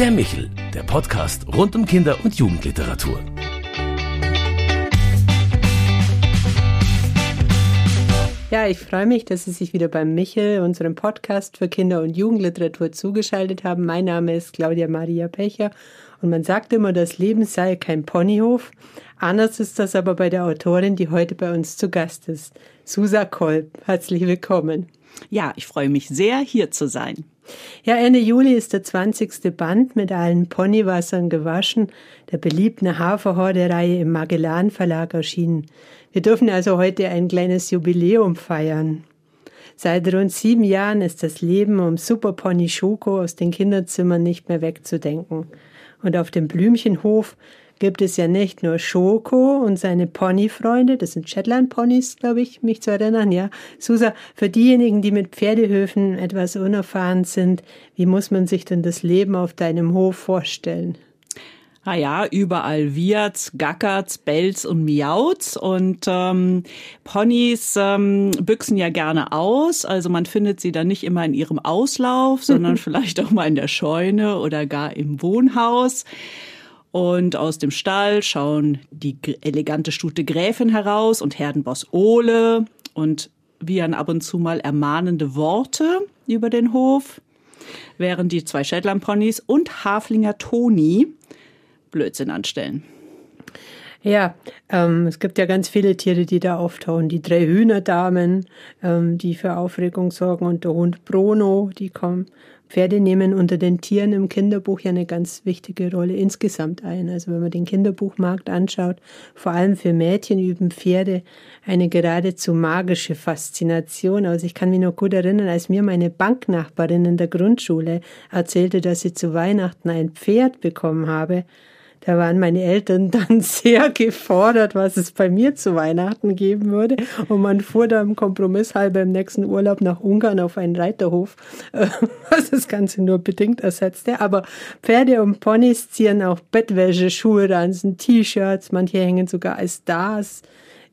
Der Michel, der Podcast rund um Kinder- und Jugendliteratur. Ja, ich freue mich, dass Sie sich wieder beim Michel, unserem Podcast für Kinder- und Jugendliteratur, zugeschaltet haben. Mein Name ist Claudia Maria Pecher und man sagt immer, das Leben sei kein Ponyhof. Anders ist das aber bei der Autorin, die heute bei uns zu Gast ist. Susa Kolb. Herzlich willkommen. Ja, ich freue mich sehr, hier zu sein. Ja, Ende Juli ist der 20. Band mit allen Ponywassern gewaschen, der beliebten Haferhorde-Reihe im Magellan Verlag erschienen. Wir dürfen also heute ein kleines Jubiläum feiern. Seit rund sieben Jahren ist das Leben um Superpony Schoko aus den Kinderzimmern nicht mehr wegzudenken. Und auf dem Blümchenhof gibt es ja nicht nur Schoko und seine Ponyfreunde, das sind Shetland-Ponys, glaube ich, mich zu erinnern, ja. Susa, für diejenigen, die mit Pferdehöfen etwas unerfahren sind, wie muss man sich denn das Leben auf deinem Hof vorstellen? Ah ja, überall wirt's, gackert's, bellt's und miaut's und ähm, Ponys ähm, büchsen ja gerne aus, also man findet sie dann nicht immer in ihrem Auslauf, sondern vielleicht auch mal in der Scheune oder gar im Wohnhaus. Und aus dem Stall schauen die elegante Stute Gräfin heraus und Herdenboss Ole und wiehern ab und zu mal ermahnende Worte über den Hof, während die zwei Shetland-Ponys und Haflinger Toni Blödsinn anstellen. Ja, ähm, es gibt ja ganz viele Tiere, die da auftauchen. Die drei Hühnerdamen, ähm, die für Aufregung sorgen und der Hund Bruno, die kommen. Pferde nehmen unter den Tieren im Kinderbuch ja eine ganz wichtige Rolle insgesamt ein. Also wenn man den Kinderbuchmarkt anschaut, vor allem für Mädchen üben Pferde eine geradezu magische Faszination aus. Ich kann mich noch gut erinnern, als mir meine Banknachbarin in der Grundschule erzählte, dass sie zu Weihnachten ein Pferd bekommen habe, da waren meine Eltern dann sehr gefordert, was es bei mir zu Weihnachten geben würde. Und man fuhr da im Kompromiss halber im nächsten Urlaub nach Ungarn auf einen Reiterhof, was das Ganze nur bedingt ersetzte. Aber Pferde und Ponys ziehen auch Bettwäsche, Schuhe, Ranzen, T-Shirts. Manche hängen sogar als Stars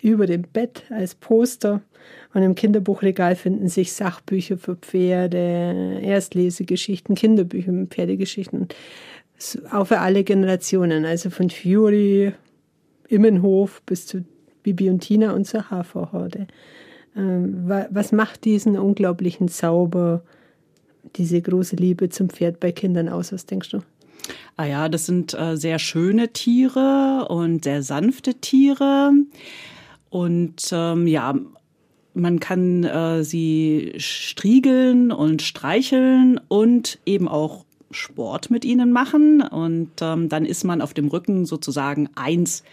über dem Bett als Poster. Und im Kinderbuchregal finden sich Sachbücher für Pferde, Erstlesegeschichten, Kinderbücher mit Pferdegeschichten auch für alle Generationen, also von Fury, Immenhof bis zu Bibi und Tina und zur Haferhorde. Ähm, was macht diesen unglaublichen Zauber, diese große Liebe zum Pferd bei Kindern aus? Was denkst du? Ah ja, das sind äh, sehr schöne Tiere und sehr sanfte Tiere. Und ähm, ja, man kann äh, sie striegeln und streicheln und eben auch Sport mit ihnen machen und ähm, dann ist man auf dem Rücken sozusagen eins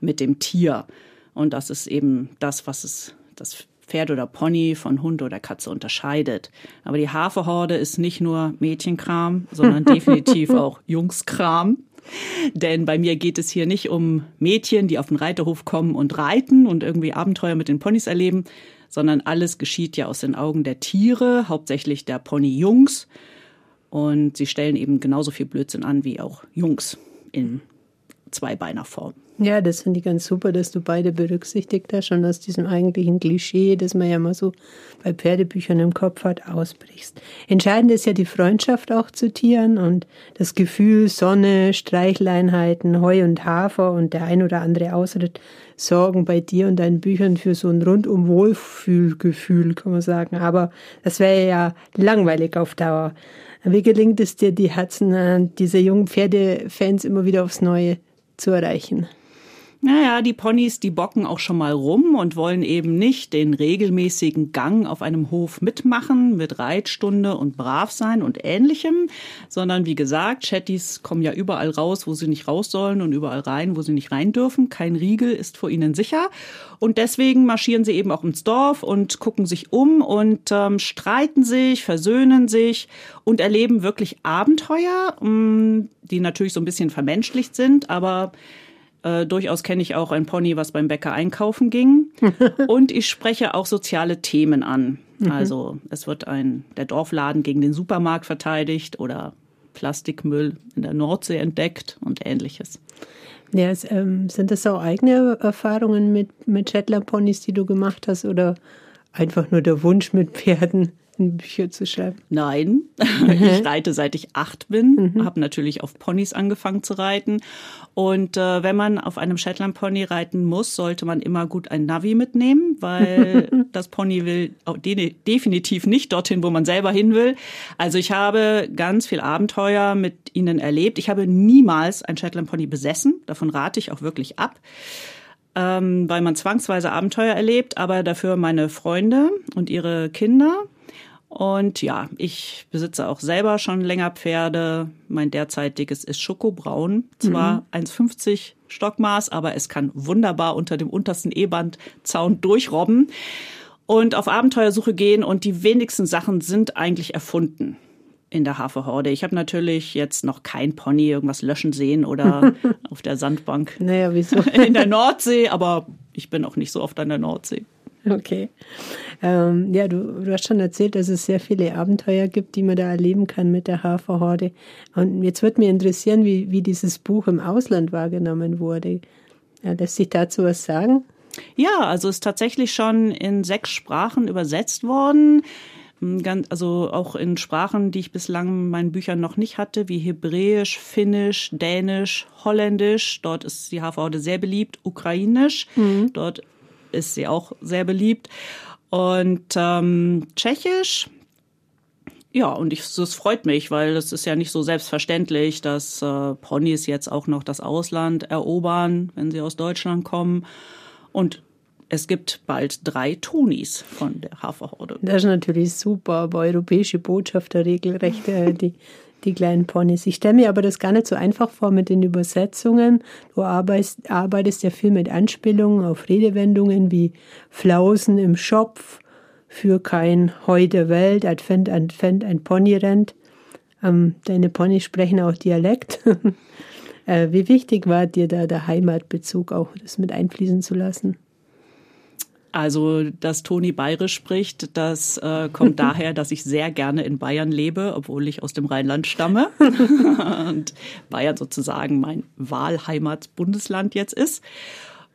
mit dem Tier. Und das ist eben das, was es, das Pferd oder Pony von Hund oder Katze unterscheidet. Aber die Haferhorde ist nicht nur Mädchenkram, sondern definitiv auch Jungskram. Denn bei mir geht es hier nicht um Mädchen, die auf den Reiterhof kommen und reiten und irgendwie Abenteuer mit den Ponys erleben, sondern alles geschieht ja aus den Augen der Tiere, hauptsächlich der Pony-Jungs. Und sie stellen eben genauso viel Blödsinn an wie auch Jungs in Zweibeinerform. Ja, das finde ich ganz super, dass du beide berücksichtigt hast und aus diesem eigentlichen Klischee, das man ja mal so bei Pferdebüchern im Kopf hat, ausbrichst. Entscheidend ist ja die Freundschaft auch zu Tieren und das Gefühl, Sonne, Streichleinheiten, Heu und Hafer und der ein oder andere Ausritt sorgen bei dir und deinen Büchern für so ein rundum Wohlfühlgefühl, kann man sagen. Aber das wäre ja langweilig auf Dauer. Wie gelingt es dir, die Herzen äh, dieser jungen Pferdefans immer wieder aufs Neue zu erreichen? Naja, die Ponys, die bocken auch schon mal rum und wollen eben nicht den regelmäßigen Gang auf einem Hof mitmachen mit Reitstunde und brav sein und ähnlichem, sondern wie gesagt, Chattys kommen ja überall raus, wo sie nicht raus sollen und überall rein, wo sie nicht rein dürfen. Kein Riegel ist vor ihnen sicher. Und deswegen marschieren sie eben auch ins Dorf und gucken sich um und ähm, streiten sich, versöhnen sich und erleben wirklich Abenteuer, mm, die natürlich so ein bisschen vermenschlicht sind, aber äh, durchaus kenne ich auch ein Pony, was beim Bäcker einkaufen ging. und ich spreche auch soziale Themen an. Mhm. Also es wird ein der Dorfladen gegen den Supermarkt verteidigt oder Plastikmüll in der Nordsee entdeckt und ähnliches. Ja, es, ähm, sind das auch eigene Erfahrungen mit, mit Shetland-Ponys, die du gemacht hast oder einfach nur der Wunsch, mit Pferden Bücher zu schreiben? Nein, ich reite seit ich acht bin, mhm. habe natürlich auf Ponys angefangen zu reiten. Und äh, wenn man auf einem Shetland Pony reiten muss, sollte man immer gut ein Navi mitnehmen, weil das Pony will definitiv nicht dorthin, wo man selber hin will. Also ich habe ganz viel Abenteuer mit ihnen erlebt. Ich habe niemals ein Shetland Pony besessen, davon rate ich auch wirklich ab ähm, weil man zwangsweise Abenteuer erlebt, aber dafür meine Freunde und ihre Kinder. Und ja, ich besitze auch selber schon länger Pferde. Mein derzeitiges ist Schokobraun. Zwar mhm. 1,50 Stockmaß, aber es kann wunderbar unter dem untersten E-Band-Zaun durchrobben und auf Abenteuersuche gehen. Und die wenigsten Sachen sind eigentlich erfunden in der Haferhorde. Ich habe natürlich jetzt noch kein Pony irgendwas löschen sehen oder auf der Sandbank. Naja, wieso? In der Nordsee, aber ich bin auch nicht so oft an der Nordsee. Okay. Ähm, ja, du, du hast schon erzählt, dass es sehr viele Abenteuer gibt, die man da erleben kann mit der Haferhorde. Und jetzt würde mich interessieren, wie, wie dieses Buch im Ausland wahrgenommen wurde. Ja, lässt sich dazu was sagen? Ja, also ist tatsächlich schon in sechs Sprachen übersetzt worden. Ganz, also auch in Sprachen, die ich bislang in meinen Büchern noch nicht hatte, wie Hebräisch, Finnisch, Dänisch, Holländisch. Dort ist die Haferhorde sehr beliebt. Ukrainisch. Mhm. Dort ist sie auch sehr beliebt. Und ähm, Tschechisch, ja, und ich, das freut mich, weil es ist ja nicht so selbstverständlich, dass äh, Ponys jetzt auch noch das Ausland erobern, wenn sie aus Deutschland kommen. Und es gibt bald drei Tonis von der Haferhorde. Das ist natürlich super, aber europäische Botschafter regelrecht äh, die die kleinen Ponys. Ich stelle mir aber das gar nicht so einfach vor mit den Übersetzungen. Du arbeitest, arbeitest ja viel mit Anspielungen auf Redewendungen wie Flausen im Schopf, für kein Heu der Welt, Advent, Advent, ein Pony rennt. Ähm, deine Ponys sprechen auch Dialekt. äh, wie wichtig war dir da der Heimatbezug, auch das mit einfließen zu lassen? Also, dass Toni bayerisch spricht, das äh, kommt daher, dass ich sehr gerne in Bayern lebe, obwohl ich aus dem Rheinland stamme und Bayern sozusagen mein Wahlheimatsbundesland jetzt ist.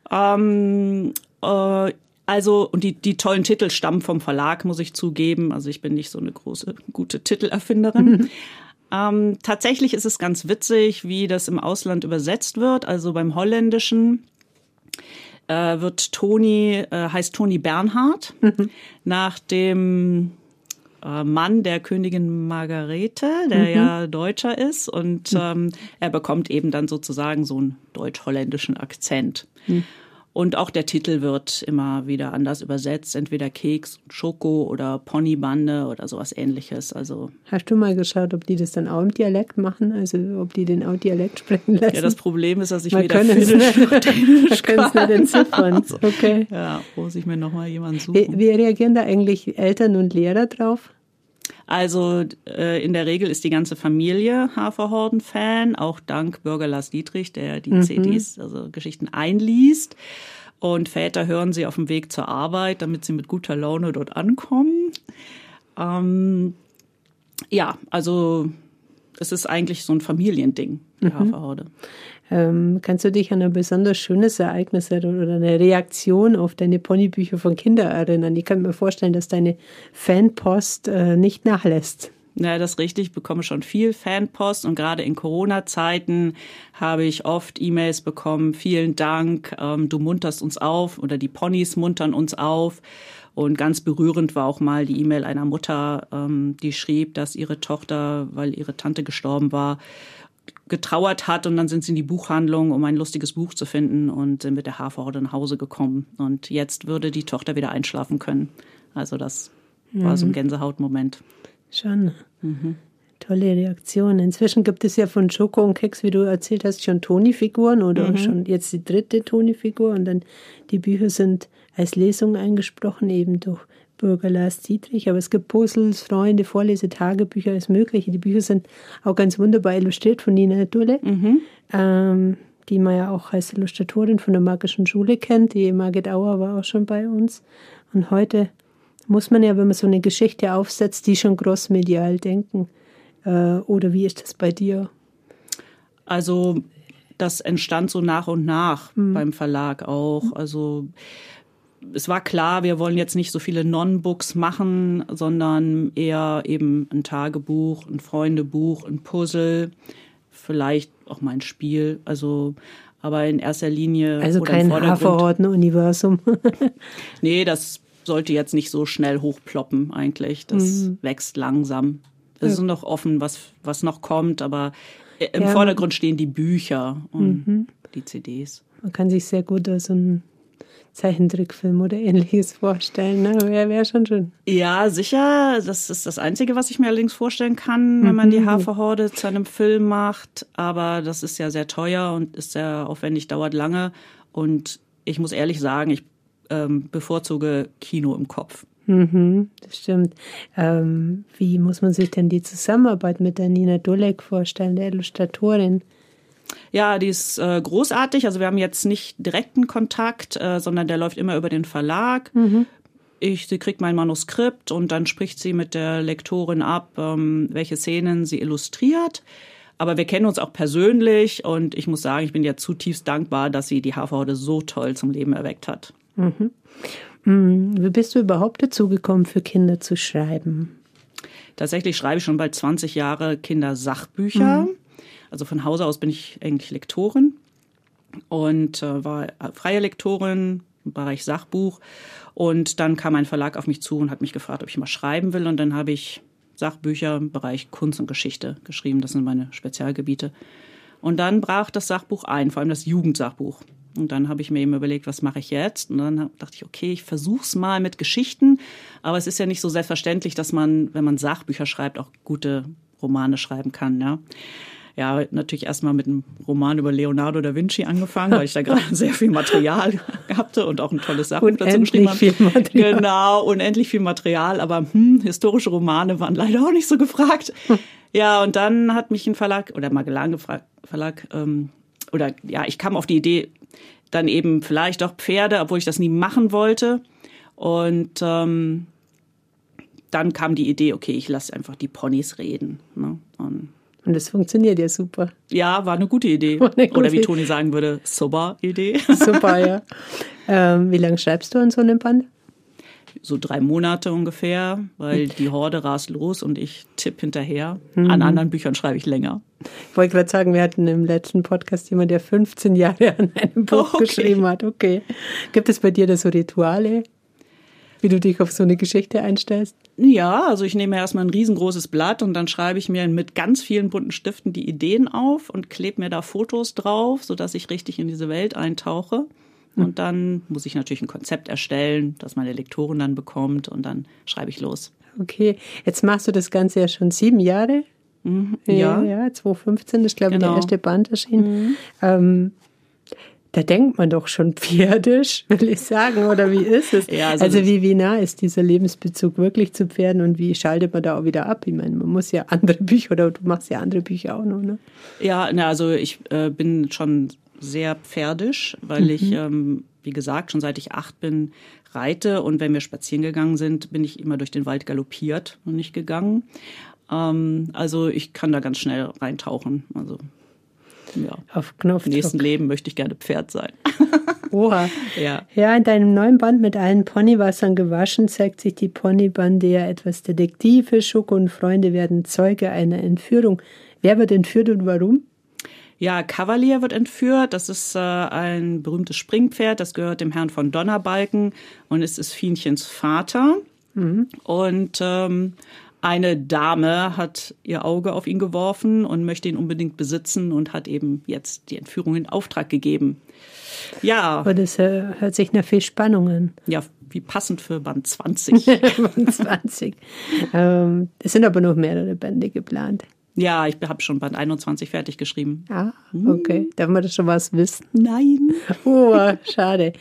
Ähm, äh, also, und die, die tollen Titel stammen vom Verlag, muss ich zugeben. Also, ich bin nicht so eine große, gute Titelerfinderin. ähm, tatsächlich ist es ganz witzig, wie das im Ausland übersetzt wird. Also beim Holländischen äh, wird Toni, äh, heißt Toni Bernhard, mhm. nach dem äh, Mann der Königin Margarete, der mhm. ja Deutscher ist. Und ähm, er bekommt eben dann sozusagen so einen deutsch-holländischen Akzent. Und auch der Titel wird immer wieder anders übersetzt, entweder Keks und Schoko oder Ponybande oder sowas ähnliches. Also Hast du mal geschaut, ob die das dann auch im Dialekt machen? Also ob die den auch Dialekt sprechen lassen? Ja, das Problem ist, dass ich Man weder Finnisch noch Dänisch kann. nicht entziffern. Also, okay. Ja, muss ich mir nochmal jemanden suchen. Wie, wie reagieren da eigentlich Eltern und Lehrer drauf? Also äh, in der Regel ist die ganze Familie Haferhorden-Fan, auch dank Bürger Lars Dietrich, der die mhm. CDs, also Geschichten einliest. Und Väter hören sie auf dem Weg zur Arbeit, damit sie mit guter Laune dort ankommen. Ähm, ja, also es ist eigentlich so ein Familiending, die mhm. Haferhorde. Ähm, kannst du dich an ein besonders schönes Ereignis oder eine Reaktion auf deine Ponybücher von Kindern erinnern? Ich kann mir vorstellen, dass deine Fanpost äh, nicht nachlässt. Ja, das ist richtig. Ich bekomme schon viel Fanpost und gerade in Corona-Zeiten habe ich oft E-Mails bekommen. Vielen Dank, ähm, du munterst uns auf oder die Ponys muntern uns auf. Und ganz berührend war auch mal die E-Mail einer Mutter, ähm, die schrieb, dass ihre Tochter, weil ihre Tante gestorben war, getrauert hat und dann sind sie in die Buchhandlung, um ein lustiges Buch zu finden und sind mit der Haferhorde nach Hause gekommen. Und jetzt würde die Tochter wieder einschlafen können. Also das mhm. war so ein mhm. Gänsehautmoment. Schon. Mhm. Tolle Reaktion. Inzwischen gibt es ja von Schoko und Keks, wie du erzählt hast, schon Toni-Figuren oder mhm. schon jetzt die dritte Toni-Figur und dann die Bücher sind als Lesung eingesprochen, eben durch Bürger Lars Dietrich, aber es gibt Puzzles, Freunde, Vorlese, Tagebücher, alles Mögliche. Die Bücher sind auch ganz wunderbar illustriert von Nina Dulle, mhm. ähm, die man ja auch als Illustratorin von der Magischen Schule kennt. Die Margit Auer war auch schon bei uns. Und heute muss man ja, wenn man so eine Geschichte aufsetzt, die schon großmedial denken. Äh, oder wie ist das bei dir? Also das entstand so nach und nach mhm. beim Verlag auch. Also es war klar, wir wollen jetzt nicht so viele Non-Books machen, sondern eher eben ein Tagebuch, ein Freundebuch, ein Puzzle, vielleicht auch mal ein Spiel. Also, aber in erster Linie. Also kein Haferorden-Universum. nee, das sollte jetzt nicht so schnell hochploppen eigentlich. Das mhm. wächst langsam. Es ja. ist noch offen, was, was noch kommt, aber im ja. Vordergrund stehen die Bücher und mhm. die CDs. Man kann sich sehr gut so ein Zeichentrickfilm oder ähnliches vorstellen. Ne? Wäre wär schon schön. Ja, sicher. Das ist das Einzige, was ich mir allerdings vorstellen kann, wenn man die mhm. Haferhorde zu einem Film macht. Aber das ist ja sehr teuer und ist sehr aufwendig, dauert lange. Und ich muss ehrlich sagen, ich ähm, bevorzuge Kino im Kopf. Mhm, das stimmt. Ähm, wie muss man sich denn die Zusammenarbeit mit der Nina Dolek vorstellen, der Illustratorin? Ja, die ist äh, großartig. Also wir haben jetzt nicht direkten Kontakt, äh, sondern der läuft immer über den Verlag. Mhm. Ich, sie kriegt mein Manuskript und dann spricht sie mit der Lektorin ab, ähm, welche Szenen sie illustriert. Aber wir kennen uns auch persönlich und ich muss sagen, ich bin ja zutiefst dankbar, dass sie die Haferhorde so toll zum Leben erweckt hat. Mhm. Mhm. Wie bist du überhaupt dazu gekommen, für Kinder zu schreiben? Tatsächlich schreibe ich schon bald 20 Jahre Kindersachbücher. Mhm. Also von Hause aus bin ich eigentlich Lektorin und äh, war freie Lektorin im Bereich Sachbuch. Und dann kam ein Verlag auf mich zu und hat mich gefragt, ob ich mal schreiben will. Und dann habe ich Sachbücher im Bereich Kunst und Geschichte geschrieben. Das sind meine Spezialgebiete. Und dann brach das Sachbuch ein, vor allem das Jugendsachbuch. Und dann habe ich mir eben überlegt, was mache ich jetzt? Und dann dachte ich, okay, ich versuch's mal mit Geschichten. Aber es ist ja nicht so selbstverständlich, dass man, wenn man Sachbücher schreibt, auch gute Romane schreiben kann. Ja ja, natürlich erstmal mit einem Roman über Leonardo da Vinci angefangen, weil ich da gerade sehr viel Material hatte und auch ein tolles Sachbuch dazu geschrieben habe. Viel Material. Genau, unendlich viel Material, aber hm, historische Romane waren leider auch nicht so gefragt. Ja, und dann hat mich ein Verlag oder Magellan gefragt, Verlag, ähm, oder ja, ich kam auf die Idee, dann eben vielleicht doch Pferde, obwohl ich das nie machen wollte. Und ähm, dann kam die Idee, okay, ich lasse einfach die Ponys reden. Ne? Und und das funktioniert ja super. Ja, war eine gute Idee. Eine gute Oder wie Toni sagen würde, super Idee. Super, ja. Ähm, wie lange schreibst du an so einem Band? So drei Monate ungefähr, weil die Horde rast los und ich tipp hinterher. Mhm. An anderen Büchern schreibe ich länger. Ich wollte gerade sagen, wir hatten im letzten Podcast jemanden, der 15 Jahre an einem Buch okay. geschrieben hat. Okay. Gibt es bei dir da so Rituale? Wie du dich auf so eine Geschichte einstellst? Ja, also ich nehme erstmal ein riesengroßes Blatt und dann schreibe ich mir mit ganz vielen bunten Stiften die Ideen auf und klebe mir da Fotos drauf, sodass ich richtig in diese Welt eintauche. Hm. Und dann muss ich natürlich ein Konzept erstellen, das meine Lektorin dann bekommt und dann schreibe ich los. Okay, jetzt machst du das Ganze ja schon sieben Jahre. Mhm, ja. ja, ja, 2015 ist, glaube ich, genau. der erste Band erschienen. Mhm. Ähm, da denkt man doch schon pferdisch, will ich sagen, oder wie ist es? Ja, also, also wie, wie nah ist dieser Lebensbezug wirklich zu Pferden und wie schaltet man da auch wieder ab? Ich meine, man muss ja andere Bücher oder du machst ja andere Bücher auch noch, ne? Ja, na, also ich äh, bin schon sehr pferdisch, weil mhm. ich, ähm, wie gesagt, schon seit ich acht bin, reite und wenn wir spazieren gegangen sind, bin ich immer durch den Wald galoppiert und nicht gegangen. Ähm, also ich kann da ganz schnell reintauchen. Also ja. Auf Knopf. Im nächsten Leben möchte ich gerne Pferd sein. Oha. Ja. Ja, in deinem neuen Band mit allen Ponywassern gewaschen zeigt sich die Ponybande ja etwas detektivisch. Schoko und Freunde werden Zeuge einer Entführung. Wer wird entführt und warum? Ja, Kavalier wird entführt. Das ist äh, ein berühmtes Springpferd. Das gehört dem Herrn von Donnerbalken und es ist Fienchens Vater. Mhm. Und ähm, eine Dame hat ihr Auge auf ihn geworfen und möchte ihn unbedingt besitzen und hat eben jetzt die Entführung in Auftrag gegeben. Ja. Aber das äh, hört sich nach viel Spannung an. Ja, wie passend für Band 20. Band 20. ähm, es sind aber noch mehrere Bände geplant. Ja, ich habe schon Band 21 fertig geschrieben. Ah, okay. Darf man das schon was wissen? Nein. Oh, schade.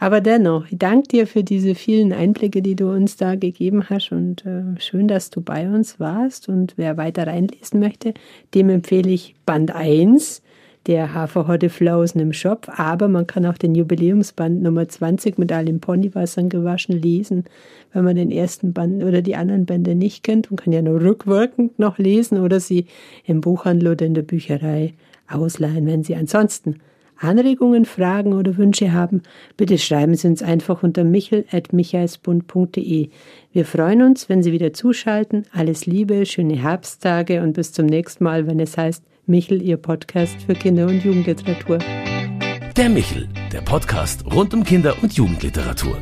Aber dennoch, ich danke dir für diese vielen Einblicke, die du uns da gegeben hast und äh, schön, dass du bei uns warst. Und wer weiter reinlesen möchte, dem empfehle ich Band 1 der Haferhorde Flausen im Shop, aber man kann auch den Jubiläumsband Nummer 20 mit allen Ponywassern gewaschen lesen, wenn man den ersten Band oder die anderen Bände nicht kennt und kann ja nur rückwirkend noch lesen oder sie im Buchhandel oder in der Bücherei ausleihen, wenn sie ansonsten Anregungen, Fragen oder Wünsche haben, bitte schreiben Sie uns einfach unter michel.michaelsbund.de. Wir freuen uns, wenn Sie wieder zuschalten. Alles Liebe, schöne Herbsttage und bis zum nächsten Mal, wenn es heißt Michel, Ihr Podcast für Kinder- und Jugendliteratur. Der Michel, der Podcast rund um Kinder- und Jugendliteratur.